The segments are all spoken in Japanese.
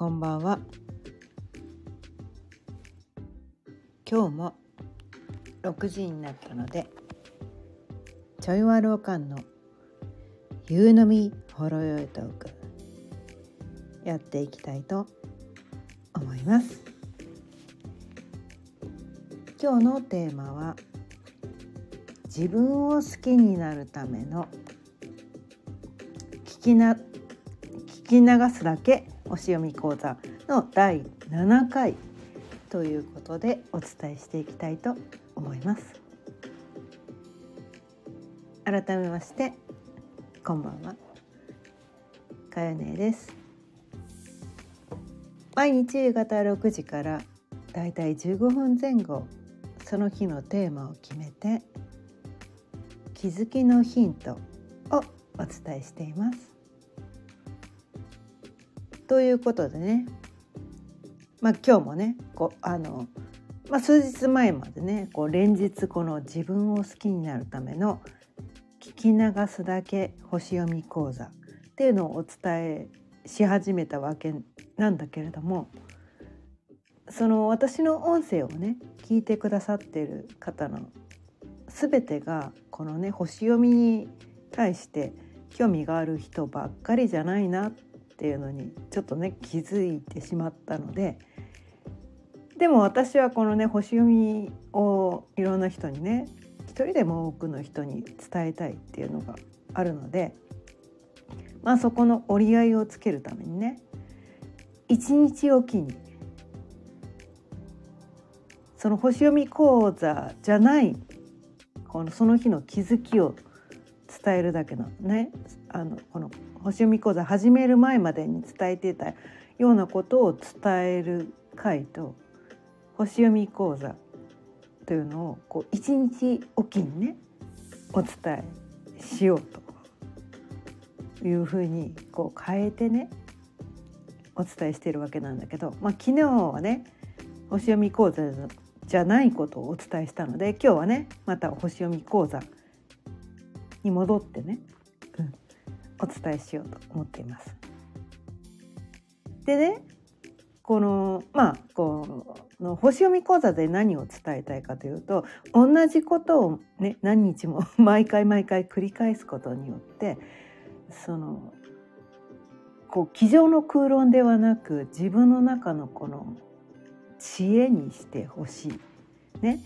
こんばんは。今日も6時になったので、ちょいわろうかんの夕飲みほろよいトークやっていきたいと思います。今日のテーマは自分を好きになるための聞きな聞き流すだけ星読み講座の第7回ということでお伝えしていきたいと思います。改めましてこんばんは。かよねです。毎日夕方6時からだいたい15分前後その日のテーマを決めて気づきのヒントをお伝えしています。ということでね、まあ、今日もねこうあの、まあ、数日前までねこう連日この自分を好きになるための聞き流すだけ星読み講座っていうのをお伝えし始めたわけなんだけれどもその私の音声をね聞いてくださってる方の全てがこのね星読みに対して興味がある人ばっかりじゃないなってていうのにちょっとね気づいてしまったのででも私はこのね星読みをいろんな人にね一人でも多くの人に伝えたいっていうのがあるのでまあそこの折り合いをつけるためにね一日おきにその星読み講座じゃないこのその日の気づきを伝えるだけのねあのこの星読み講座始める前までに伝えていたようなことを伝える回と星読み講座というのをこう一日おきにねお伝えしようと。いうふうにこう変えてねお伝えしているわけなんだけど、まあ、昨日はね星読み講座じゃないことをお伝えしたので今日はねまた星読み講座に戻ってね、お伝えしようと思っています。でねこのまあこの星読み講座で何を伝えたいかというと同じことをね何日も 毎回毎回繰り返すことによってそのこう机上の空論ではなく自分の中のこの知恵にしてほしいね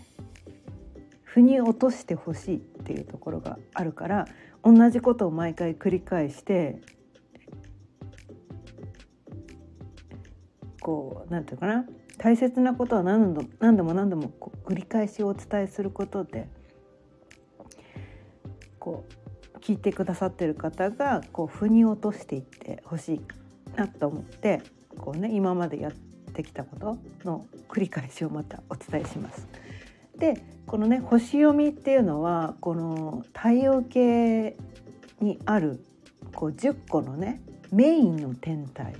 腑に落としてほしいっていうところがあるから同じことを毎回繰り返してこうなんていうかな？大切なことは何度何度も何度もこう繰り返しお伝えすることでこう聞いてくださってる方がこう腑に落としていってほしいなと思ってこうね今までやってきたことの繰り返しをまたお伝えします。でこのね星読みっていうのはこの太陽系にあるこう10個のねメインの天体、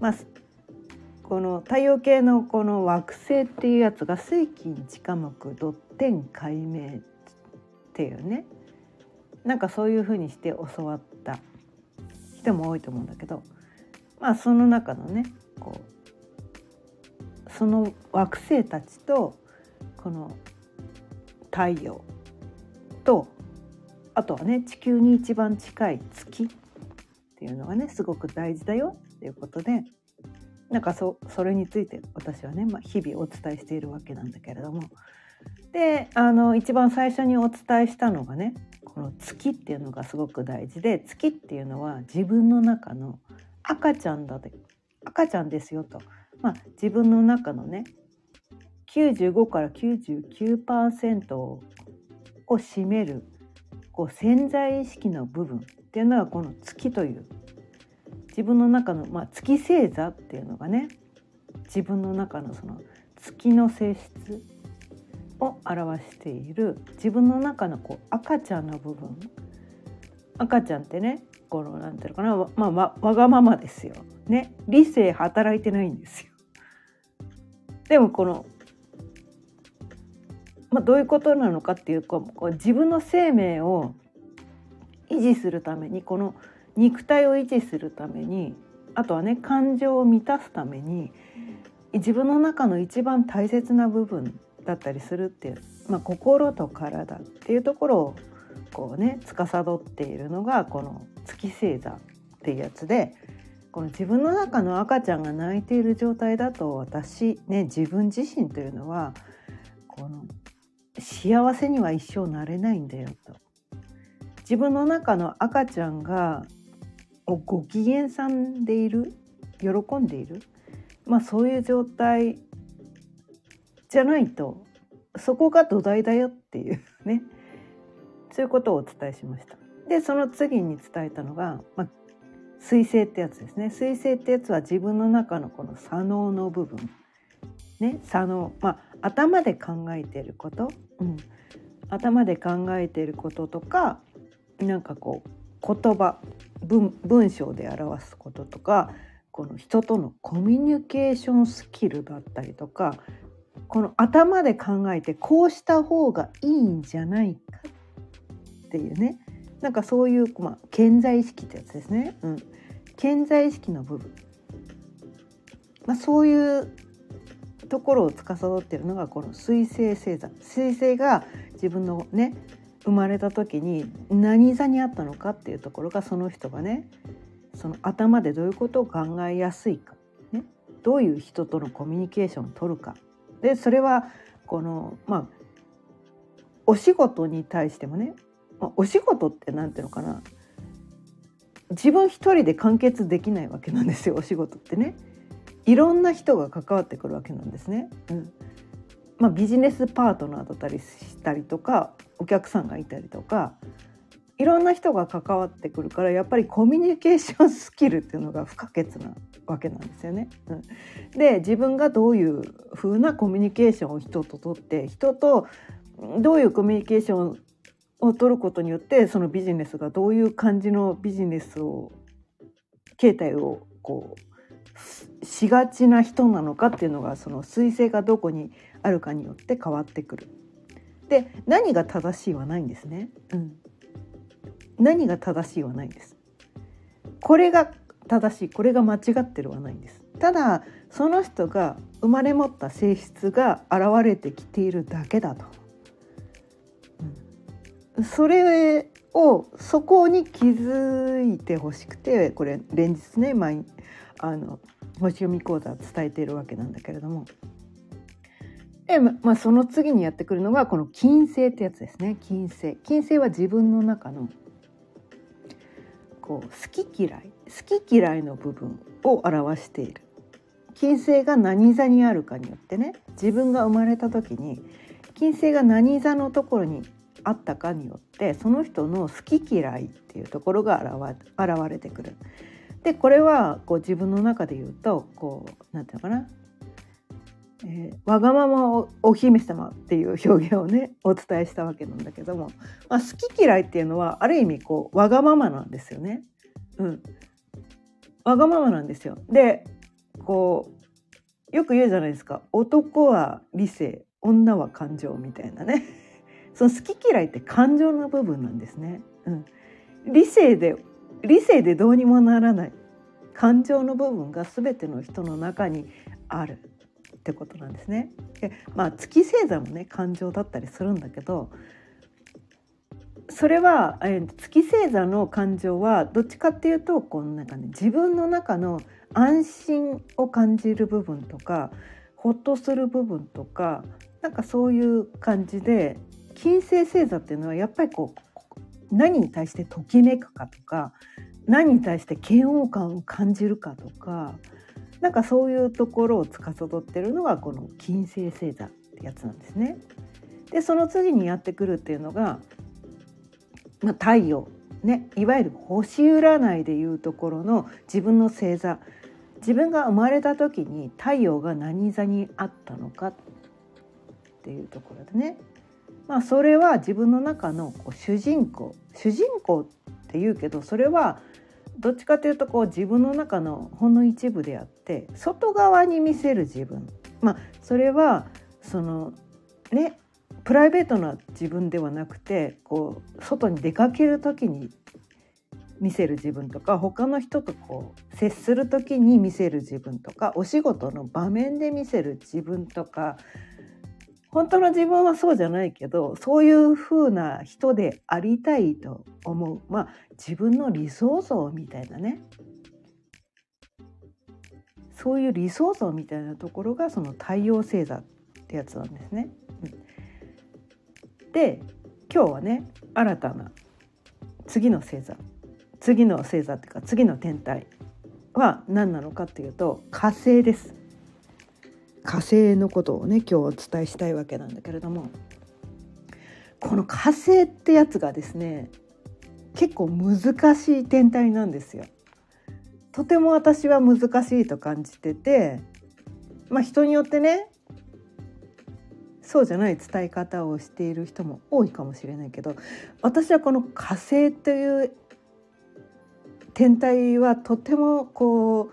まあ、この太陽系のこの惑星っていうやつが水金地下木土天海明っていうねなんかそういうふうにして教わった。人も多いと思うんだけど。まあその中のねこうその惑星たちとこの太陽とあとはね地球に一番近い月っていうのがねすごく大事だよっていうことでなんかそそれについて私はね、まあ、日々お伝えしているわけなんだけれども。であの一番最初にお伝えしたのがねこの月っていうのがすごく大事で月っていうのは自分の中の赤ちゃんだで赤ちゃんですよと、まあ、自分の中のね95から99%を占めるこう潜在意識の部分っていうのがこの月という自分の中の、まあ、月星座っていうのがね自分の中のその月の性質を表している自分の中のこう赤ちゃんの部分赤ちゃんってねこのなんていうのかな、まあ、わわがままですよ。ね理性働いてないんですよ。でもこのまあ、どういうことなのかっていうこう自分の生命を維持するためにこの肉体を維持するためにあとはね感情を満たすために自分の中の一番大切な部分だったりするっていう、まあ、心と体っていうところをこうね司っているのがこの月星座っていうやつでこの自分の中の赤ちゃんが泣いている状態だと私ね自分自身というのはこの幸せには一生なれないんだよと。自分の中の赤ちゃんがご機嫌さんでいる喜んでいる、まあ、そういう状態じゃないとそこが土台だよっていうねそういうことをお伝えしました。でその次に伝えたのが、まあ、水星ってやつですね水星ってやつは自分の中のこの左脳の部分ね左脳まあ頭で考えていること、うん、頭で考えていることとかなんかこう言葉文文章で表すこととかこの人とのコミュニケーションスキルだったりとかこの頭で考えてこうした方がいいんじゃないかっていうね。なんかそういう、まあ、健在意識ってやつですね、うん、健在意識の部分、まあ、そういうところを司っているのがこの水星星座。水星が自分のね生まれた時に何座にあったのかっていうところがその人がねその頭でどういうことを考えやすいか、ね、どういう人とのコミュニケーションを取るか。でそれはこのまあお仕事に対してもね、まあ、お仕事って何ていうのかな。自分一人で完結できないわけなんですよお仕事ってね。いろんな人が関わってくるわけなんですね。うんまあ、ビジネスパートナーだったりしたりとかお客さんがいたりとかいろんな人が関わってくるからやっぱりコミュニケーションスキルっていうのが不可欠なわけなんですよね。うん、で自分がどういう風なコミュニケーションを人ととって人とどういうコミュニケーションを取ることによってそのビジネスがどういう感じのビジネスを形態をこうしがちな人なのかっていうのがその彗星がどこにあるかによって変わってくる。で何が正しいはないんですね。うん、何が正しいはないんです。これが正しいこれが間違ってるはないんです。ただその人が生まれ持った性質が現れてきているだけだと。うん、それをそこに気づいてほしくてこれ連日ね毎あの星読み講座を伝えているわけなんだけれども。で、まあ、その次にやってくるのがこの金星ってやつですね。金星。金星は自分の中のこう好き嫌い好き嫌いの部分を表している。金星が何座にあるかによってね自分が生まれた時に金星が何座のところにあったかによってその人の好き嫌いっていうところが現れてくる。でこれはこう自分の中で言うとこう何て言うのかなえー、わがままお姫様っていう表現をねお伝えしたわけなんだけども、まあ、好き嫌いっていうのはある意味こうわがままなんですよね。うん、わがままなんですよ。でこうよく言うじゃないですか男は理性女は感情みたいなね その好き嫌いって感情の部分なんですね。うん、理性で理性でどうにもならない感情の部分が全ての人の中にあるってことなんですね。でまあ月星座もね感情だったりするんだけどそれは、えー、月星座の感情はどっちかっていうとこうなんか、ね、自分の中の安心を感じる部分とかほっとする部分とかなんかそういう感じで金星星座っていうのはやっぱりこう何に対してときめくかとか何に対して嫌悪感を感じるかとかなんかそういうところを司ってるのがこの金星星座ってやつなんですね。でその次にやってくるっていうのが、まあ、太陽。ね。いわゆる星占いでいうところの自分の星座。自分が生まれた時に太陽が何座にあったのかっていうところでね。まあそれは自分の中のこう主人公主人公っていうけどそれはどっちかというとこう自分の中のほんの一部であって外側に見せる自分。まあそれはそのねプライベートな自分ではなくてこう外に出かける時に見せる自分とか他の人とこう接する時に見せる自分とかお仕事の場面で見せる自分とか本当の自分はそうじゃないけどそういう風な人でありたいと思うまあ自分の理想像みたいなねそういう理想像みたいなところがその太陽星座ってやつなんですね。で今日はね新たな次の星座次の星座っていうか次の天体は何なのかっていうと火星です。火星のことをね今日お伝えしたいわけなんだけれどもこの火星ってやつがですね結構難しい天体なんですよ。とても私は難しいと感じててまあ人によってねそうじゃない伝え方をしている人も多いかもしれないけど私はこの火星という天体はとてもこ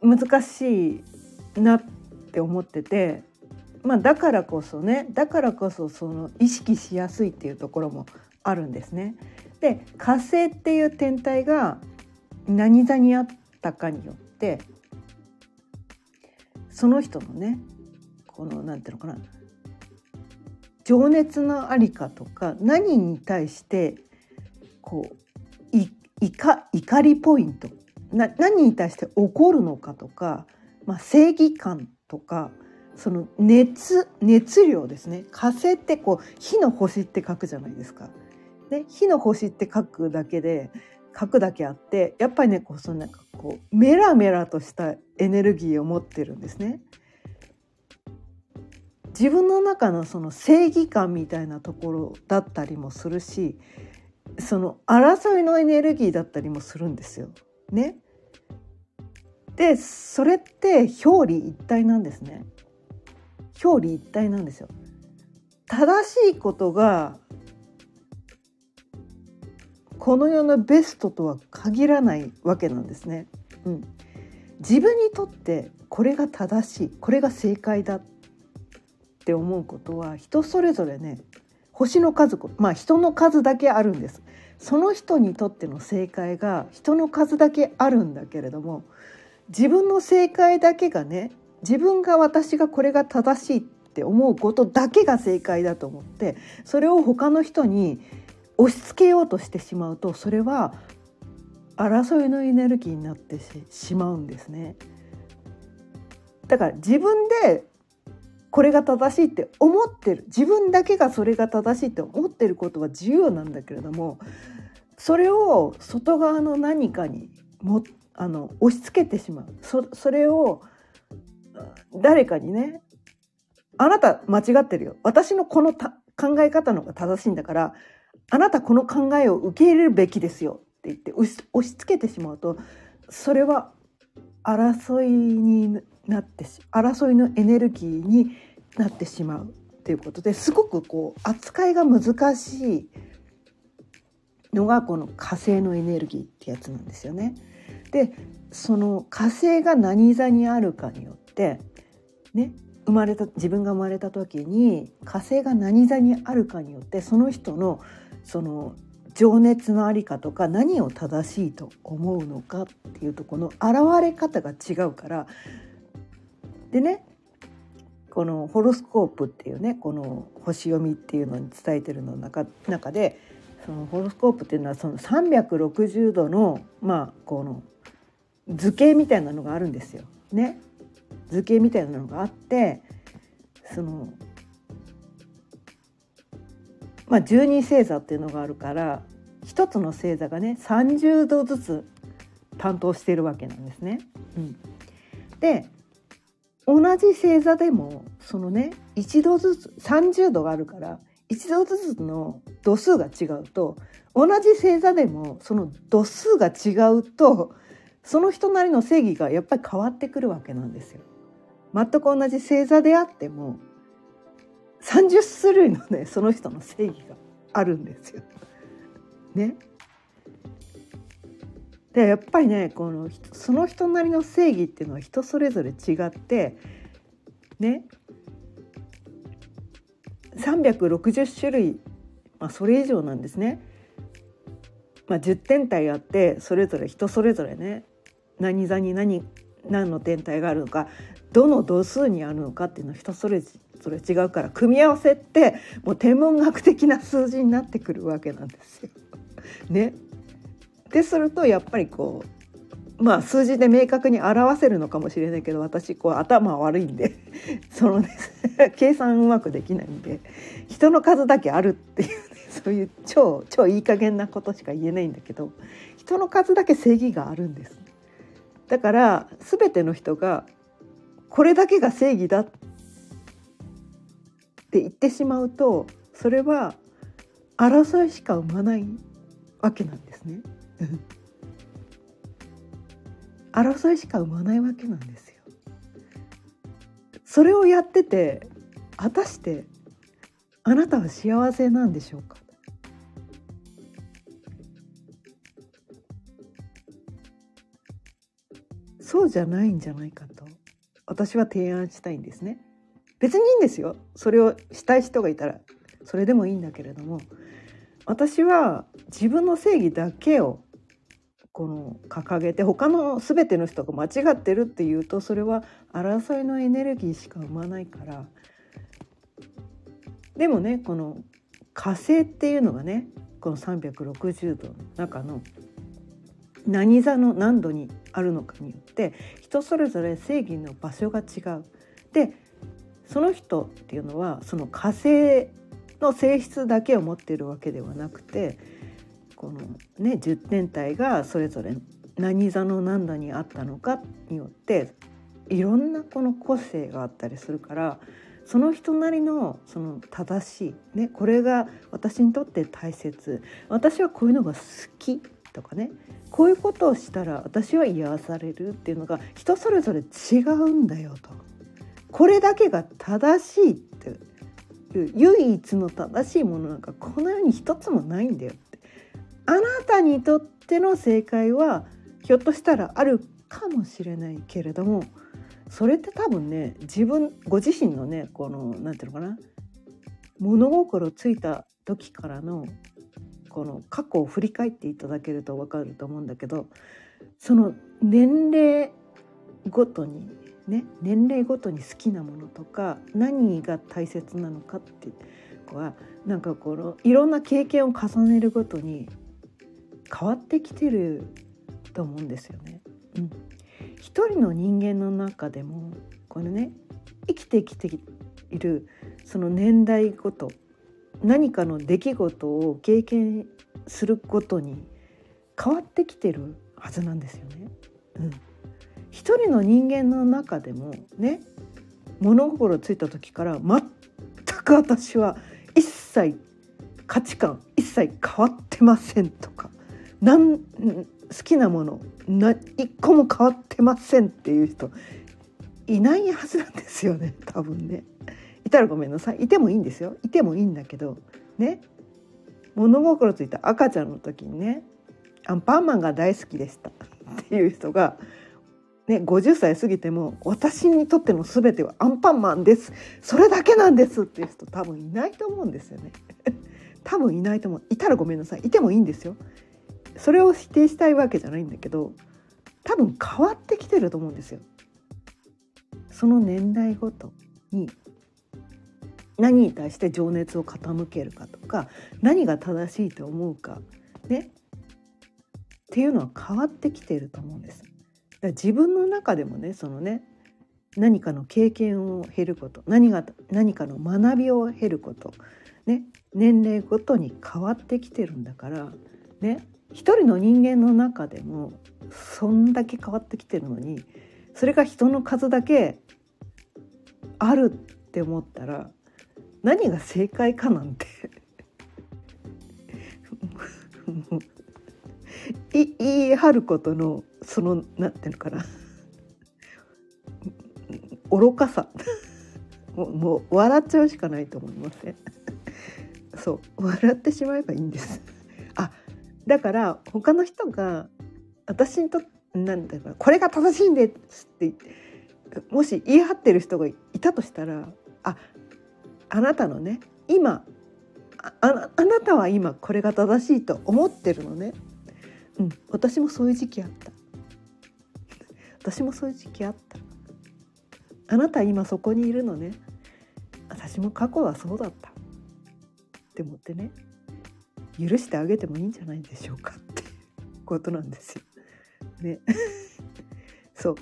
う難しいなって思ってて、まあ、だからこそねだからこそその意識しやすいっていうところもあるんですね。で火星っていう天体が何座にあったかによってその人のねこのなんていうのかな情熱のありかとか何に対してこうい怒怒りポイントな何に対して怒るのかとか、まあ、正義感とかその熱熱量ですね火星ってこう火の星って書くじゃないですか。で火の星って書くだけで書くだけあってやっぱりねこうそのなんかこうメラメラとしたエネルギーを持ってるんですね。自分の中のその正義感みたいなところだったりもするしその争いのエネルギーだったりもするんですよ。ね。でそれって表裏一体なんですね。表裏一体なんですよ。正しいことがこの世のベストとは限らないわけなんですね。うん、自分にとってこれが正しいこれが正解だって思うことは人それぞれね星の数まあ人の数だけあるんです。その人にとっての正解が人の数だけあるんだけれども自分の正解だけがね自分が私がこれが正しいって思うことだけが正解だと思ってそれを他の人に押し付けようとしてしまうとそれは争いのエネルギーになってしまうんですね。だから自分でこれが正しいって思ってる自分だけがそれが正しいって思ってることは自由なんだけれどもそれを外側の何かにもあの押し付けてしまう。そそれを誰かにね「あなた間違ってるよ。私のこの考え方の方が正しいんだからあなたこの考えを受け入れるべきですよ。って言って押し付けてしまうとそれは争いになって争いのエネルギーになってしまう。ということですごくこう扱いが難しいのがこの火星のエネルギーってやつなんですよね。でその火星が何座にあるかによってね生まれた自分が生まれた時に火星が何座にあるかによってその人のその情熱のありかとか何を正しいと思うのかっていうとこの現れ方が違うからでねこのホロスコープっていうねこの星読みっていうのに伝えてるの中中でそのホロスコープっていうのはその360度のまあこの図形みたいなのがあるんですよ。ね。図形みたいなのがあってそのまあ、12星座っていうのがあるから一つの星座がね30度ずつ担当しているわけなんですね。うん、で同じ星座でもそのね1度ずつ30度があるから1度ずつの度数が違うと同じ星座でもその度数が違うとその人なりの正義がやっぱり変わってくるわけなんですよ。全く同じ星座であっても30種類のねその人の正義があるんですよ。ね。でやっぱりねこのその人なりの正義っていうのは人それぞれ違ってね360種類、まあ、それ以上なんですね。まあ、10点体あってそれぞれ人それぞれね何座に何何の天体があるのかどの度数にあるのかっていうのは人それぞれ違うから組み合わせってもう天文学的な数字になってくるわけなんですよ。ね、でするとやっぱりこうまあ数字で明確に表せるのかもしれないけど私こう頭悪いんで そのね 計算うまくできないんで人の数だけあるっていうね そういう超超いい加減なことしか言えないんだけど人の数だけ正義があるんです。だから全ての人がこれだけが正義だって言ってしまうとそれは争いしか生まないわけなんですね。争いしか生まないわけなんですよ。それをやってて果たしてあなたは幸せなんでしょうか？そうじゃないんじゃないかと私は提案したいんですね。別にいいんですよそれをしたい人がいたらそれでもいいんだけれども私は自分の正義だけをこの掲げて他の全ての人が間違ってるっていうとそれは争いのエネルギーしか生まないからでもねこの火星っていうのがねこの360度の中の何座の何度にあるのかによって人それぞれ正義の場所が違う。でその人っていうのはその火星の性質だけを持っているわけではなくてこのね10天体がそれぞれ何座の何度にあったのかによっていろんなこの個性があったりするからその人なりのその正しい、ね、これが私にとって大切私はこういうのが好きとかねこういうことをしたら私は癒されるっていうのが人それぞれ違うんだよと。これだけが正しいっていう唯一の正しいものなんかこの世に一つもないんだよ。あなたにとっての正解はひょっとしたらあるかもしれないけれどもそれって多分ね自分ご自身のねこの何て言うのかな物心ついた時からのこの過去を振り返っていただけると分かると思うんだけどその年齢ごとにね年齢ごとに好きなものとか何が大切なのかっていうはなんかこのいろんな経験を重ねるごとに変わってきてると思うんですよね。うん、一人の人間の中でもこのね生きてきているその年代ごと何かの出来事を経験することに変わってきてるはずなんですよね。うん、一人の人間の中でもね物心ついた時から全く私は一切価値観一切変わってませんとかなん好きなものな一個も変わってませんっていう人いないはずなんですよね 多分ね。いたらごめんなさい。いてもいいんですよ。いてもいいんだけどね。物心ついた赤ちゃんの時にねアンパンマンが大好きでした。っていう人が、ね、50歳過ぎても私にとっての全てはアンパンマンです。それだけなんです。っていう人多分いないと思うんですよね。多分いないと思う。いたらごめんなさい。いてもいいんですよ。それを否定したいわけじゃないんだけど多分変わってきてると思うんですよ。その年代ごとに何に対して情熱を傾けるかとか何が正しいと思うかね。っていうのは変わってきてると思うんです。だから自分の中でもねそのね何かの経験を経ること何が何かの学びを経ること、ね、年齢ごとに変わってきてるんだからね。一人の人間の中でもそんだけ変わってきてるのにそれが人の数だけあるって思ったら何が正解かなんて。言い張ることのそのなんていうのかな。愚かさ。もう笑っちゃうしかないと思いません。そう。笑ってしまえばいいんです。あだから他の人が私にとなんだろうこれが正しいんですってもし言い張ってる人がいたとしたらああなたのね今ああなたは今これが正しいと思ってるのね。うん私もそういう時期あった。私もそういう時期あった。あなた今そこにいるのね。私も過去はそうだった。って思ってね。許してあげてもいいんじゃないでしょうかってことなんですよ。ね そう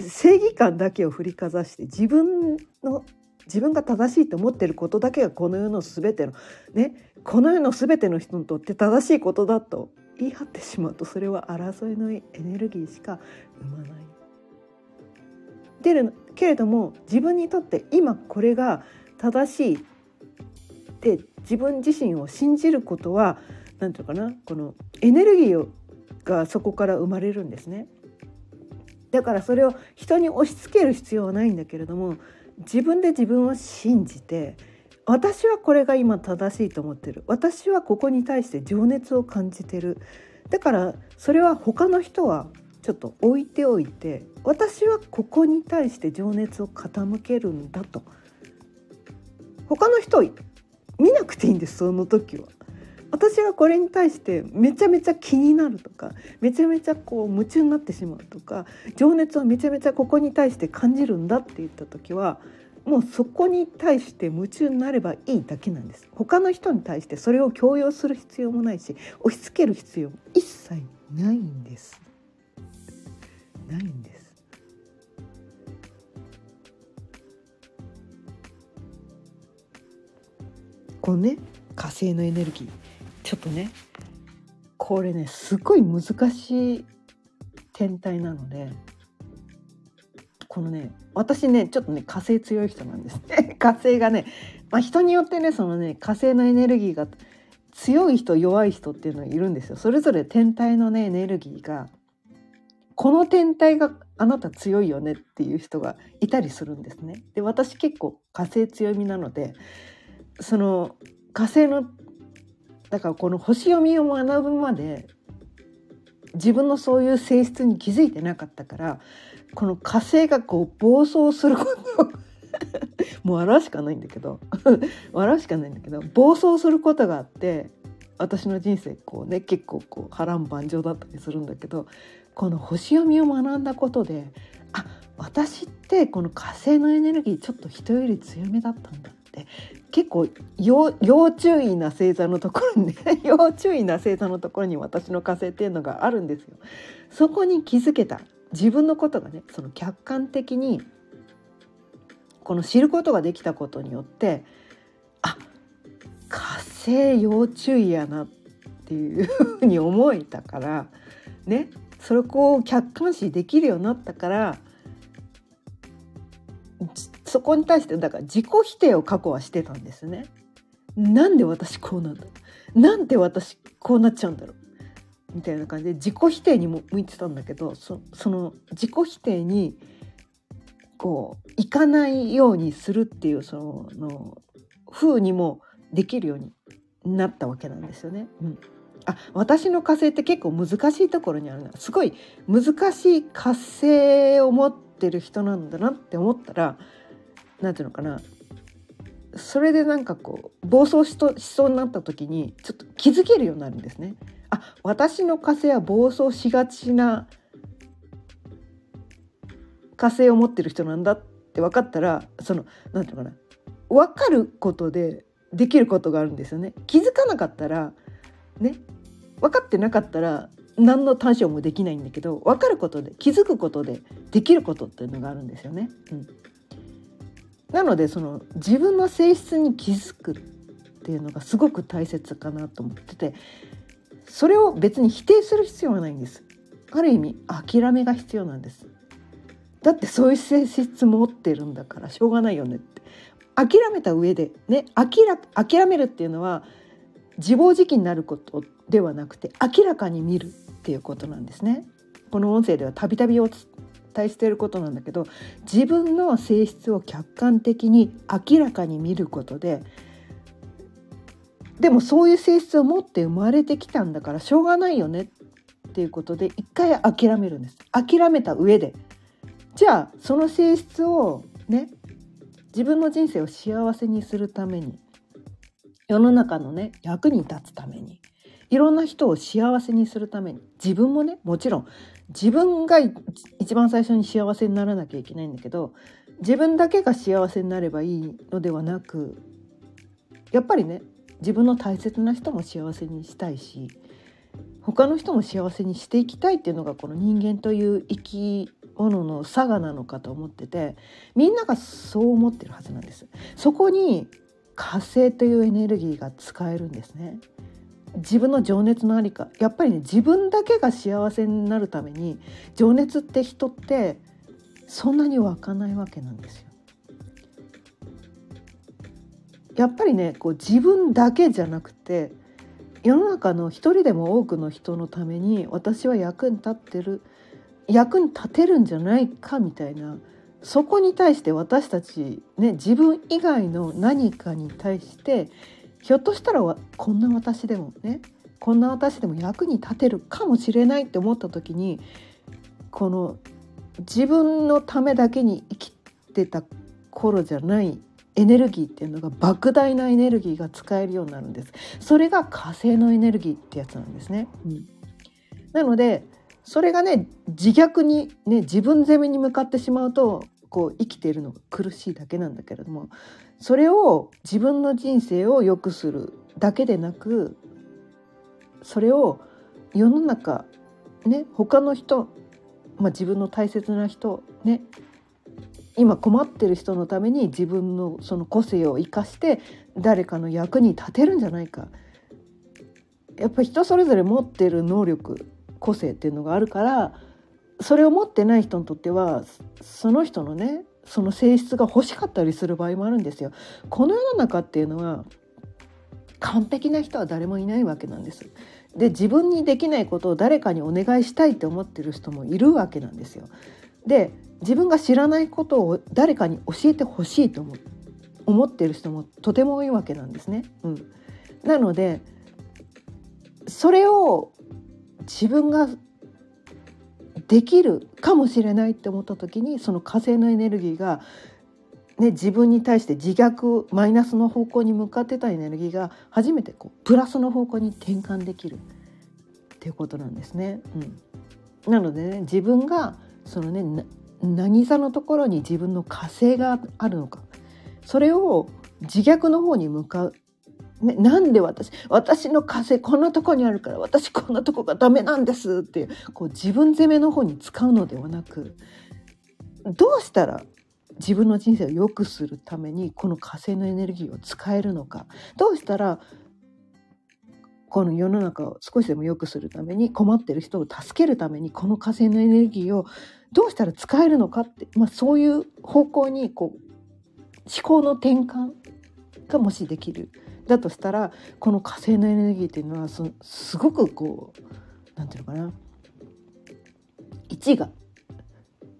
正義感だけを振りかざして自分の自分が正しいと思ってることだけがこの世の全てのねこの世の全ての人にとって正しいことだと言い張ってしまうとそれは争いのエネルギーしか生まない。けれども自分にとって今これが正しいって自分自身を信じることは何て言うかなこのエネルギーがそこから生まれるんですね。だからそれを人に押し付ける必要はないんだけれども自分で自分を信じて私はこれが今正しいと思ってる。私はここに対して情熱を感じてる。だからそれは他の人はちょっと置いておいて私はここに対して情熱を傾けるんだと。他の人見なくていいんですその時は。私がこれに対してめちゃめちゃ気になるとかめちゃめちゃこう夢中になってしまうとか情熱をめちゃめちゃここに対して感じるんだって言った時はもうそこに対して夢中になればいいだけなんです。他の人に対してそれを強要する必要もないし押し付ける必要も一切ないんです。ないんです。このね火星のエネルギー。ちょっとねこれねすごい難しい天体なのでこのね私ねちょっとね火星強い人なんですね。火星がね、まあ、人によってねそのね火星のエネルギーが強い人弱い人っていうのがいるんですよ。それぞれ天体のねエネルギーがこの天体があなた強いよねっていう人がいたりするんですね。で私結構火星強みなのでその火星のだからこの星読みを学ぶまで自分のそういう性質に気づいてなかったからこの火星がこう暴走すること もう笑うしかないんだけど 笑うしかないんだけど暴走することがあって私の人生こうね結構こう波乱万丈だったりするんだけどこの星読みを学んだことであ私ってこの火星のエネルギーちょっと人より強めだったんだって結構要注意な星座のところにね 要注意な星座のところに私の火星っていうのがあるんですよ。そこに気づけた自分のことがねその客観的にこの知ることができたことによってあ火星要注意やなっていうふうに思えたからねそこを客観視できるようになったからそこに対してだから自己否定を過去はしてたんですね。なんで私こうなんだなんで私こうなっちゃうんだろうみたいな感じで自己否定にも向いてたんだけどその自己否定にこういかないようにするっていうその風にもできるようになったわけなんですよね。うんあ私の火星って結構難しいところにあるなすごい難しい火星を持ってる人なんだなって思ったら何ていうのかなそれでなんかこう暴走しとしそうになった時にちょっと気づけるようになるんですね。あ私の火星は暴走しがちな火星を持ってる人なんだって分かったらその何て言うのかな分かることでできることがあるんですよね。気づかなかったらね分かってなかったら何の短所もできないんだけど分かることで気づくことでできることっていうのがあるんですよね。うんなのでその自分の性質に気づくっていうのがすごく大切かなと思っててそれを別に否定する必要はないんです。ある意味諦めが必要なんです。だってそういう性質持ってるんだからしょうがないよねって。諦めた上でね諦めるっていうのは自暴自棄になることではなくて明らかに見るっていうことなんですね。この音声ではたびたびお伝えしていることなんだけど自分の性質を客観的に明らかに見ることででもそういう性質を持って生まれてきたんだからしょうがないよねっていうことで一回諦めるんです。諦めた上で。じゃあその性質をね自分の人生を幸せにするために世の中のね役に立つためにいろんな人を幸せにするために自分もねもちろん自分が一番最初に幸せにならなきゃいけないんだけど自分だけが幸せになればいいのではなくやっぱりね自分の大切な人も幸せにしたいし他の人も幸せにしていきたいっていうのがこの人間という生き物の差がなのかと思っててみんながそう思ってるはずなんです。そこに火星というエネルギーが使えるんですね。自分の情熱のありかやっぱりね自分だけが幸せになるために情熱って人ってそんなに湧かないわけなんですよ。やっぱりねこう自分だけじゃなくて世の中の一人でも多くの人のために私は役に立ってる役に立てるんじゃないかみたいなそこに対して私たち、ね、自分以外の何かに対してひょっとしたらこんな私でもねこんな私でも役に立てるかもしれないって思った時にこの自分のためだけに生きてた頃じゃないエネルギーっていうのが莫大なエネルギーが使えるようになるんです。それが火星のエネルギーってやつなんですね、うん、なのでそれがね自虐にね自分攻めに向かってしまうとこう生きているのが苦しいだけなんだけれどもそれを自分の人生を良くするだけでなくそれを世の中ね他の人、まあ、自分の大切な人ね今困ってる人のために自分のその個性を生かして誰かの役に立てるんじゃないか。やっぱ人それぞれ持ってる能力個性っていうのがあるからそれを持ってない人にとってはその人のねその性質が欲しかったりする場合もあるんですよ。この世の中っていうのは完璧な人は誰もいないわけなんです。で自分にできないことを誰かにお願いしたいって思ってる人もいるわけなんですよ。で自分が知らないことを誰かに教えてほしいと思思ってる人もとても多いわけなんですね。うん、なのでそれを自分ができるかもしれないって思った時にその火星のエネルギーが、ね、自分に対して自虐マイナスの方向に向かってたエネルギーが初めてこうプラスの方向に転換できるっていうことなんですね。うん、なのでね自分がそのね何座のところに自分の火星があるのかそれを自虐の方に向かうね、なんで私私の風こんなとこにあるから私こんなとこがダメなんですっていうこう自分責めの方に使うのではなくどうしたら自分の人生を良くするためにこの火星のエネルギーを使えるのか。どうしたらこの世の中を少しでも良くするために困ってる人を助けるためにこの火星のエネルギーをどうしたら使えるのかって、まあ、そういう方向にこう思考の転換がもしできる。だとしたらこの火星のエネルギーっていうのはすごくこう何て言うのかな。1が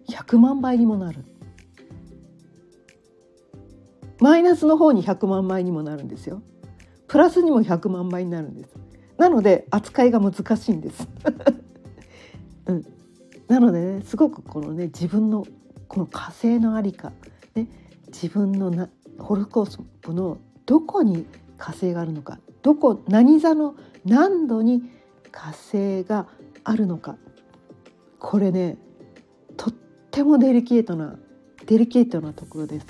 100万倍にもなる。マイナスの方に100万倍にもなるんですよ。プラスにも100万倍になるんです。なので扱いが難しいんです、うん、なのでねすごくこのね自分のこの火星の在りか、ね、自分のなホロコースプのどこに火星があるのか。どこ何座の何度に火星があるのか。これねとってもデリケートなデリケートなところです。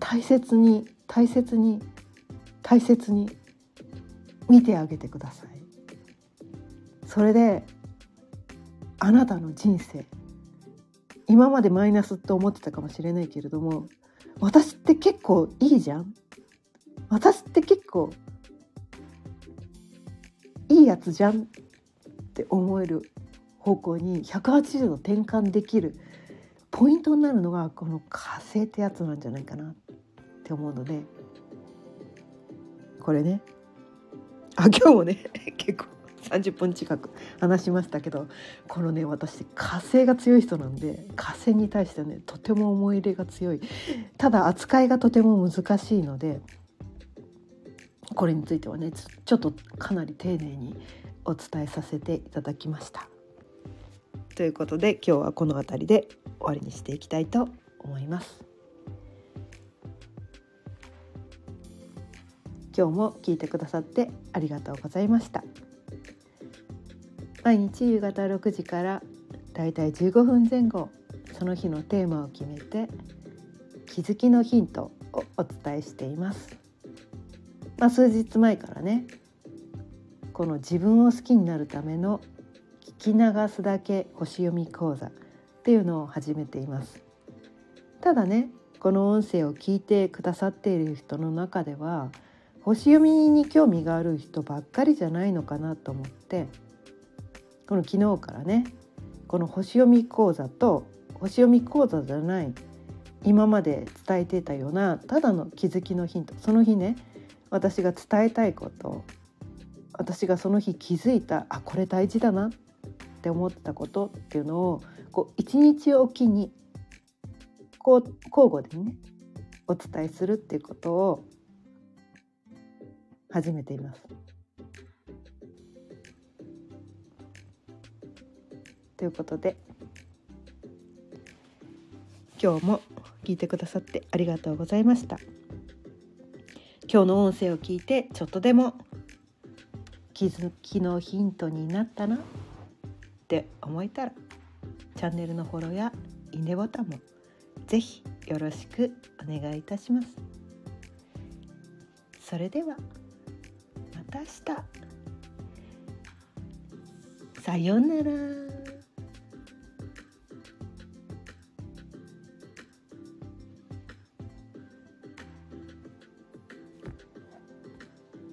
大切に大切に大切に見てあげてください。それであなたの人生今までマイナスって思ってたかもしれないけれども私って結構いいじゃん。私って結構いいやつじゃんって思える方向に180度転換できるポイントになるのがこの火星ってやつなんじゃないかなって思うので。これね。あ今日もね 結構30分近く話しましたけどこのね私火星が強い人なんで火星に対してねとても思い入れが強い。ただ扱いがとても難しいのでこれについてはねちょっとかなり丁寧にお伝えさせていただきました。ということで今日はこの辺りで終わりにしていきたいと思います。今日も聞いてくださってありがとうございました。毎日夕方6時からだいたい15分前後その日のテーマを決めて気づきのヒントをお伝えしています。まあ、数日前からねこの自分を好きになるための聞き流すだけ星読み講座っていうのを始めています。ただねこの音声を聞いてくださっている人の中では星読みに興味がある人ばっかりじゃないのかなと思ってこの昨日からねこの星読み講座と星読み講座じゃない今まで伝えてたようなただの気づきのヒントその日ね私が伝えたいこと私がその日気づいたあこれ大事だなって思ったことっていうのをこう一日おきにこう交互でねお伝えするっていうことを始めています。ということで今日も聞いてくださってありがとうございました。今日の音声を聞いてちょっとでも気づきのヒントになったなって思えたらチャンネルのフォローやいいねボタンもぜひよろしくお願いいたします。それではまた明日さようなら。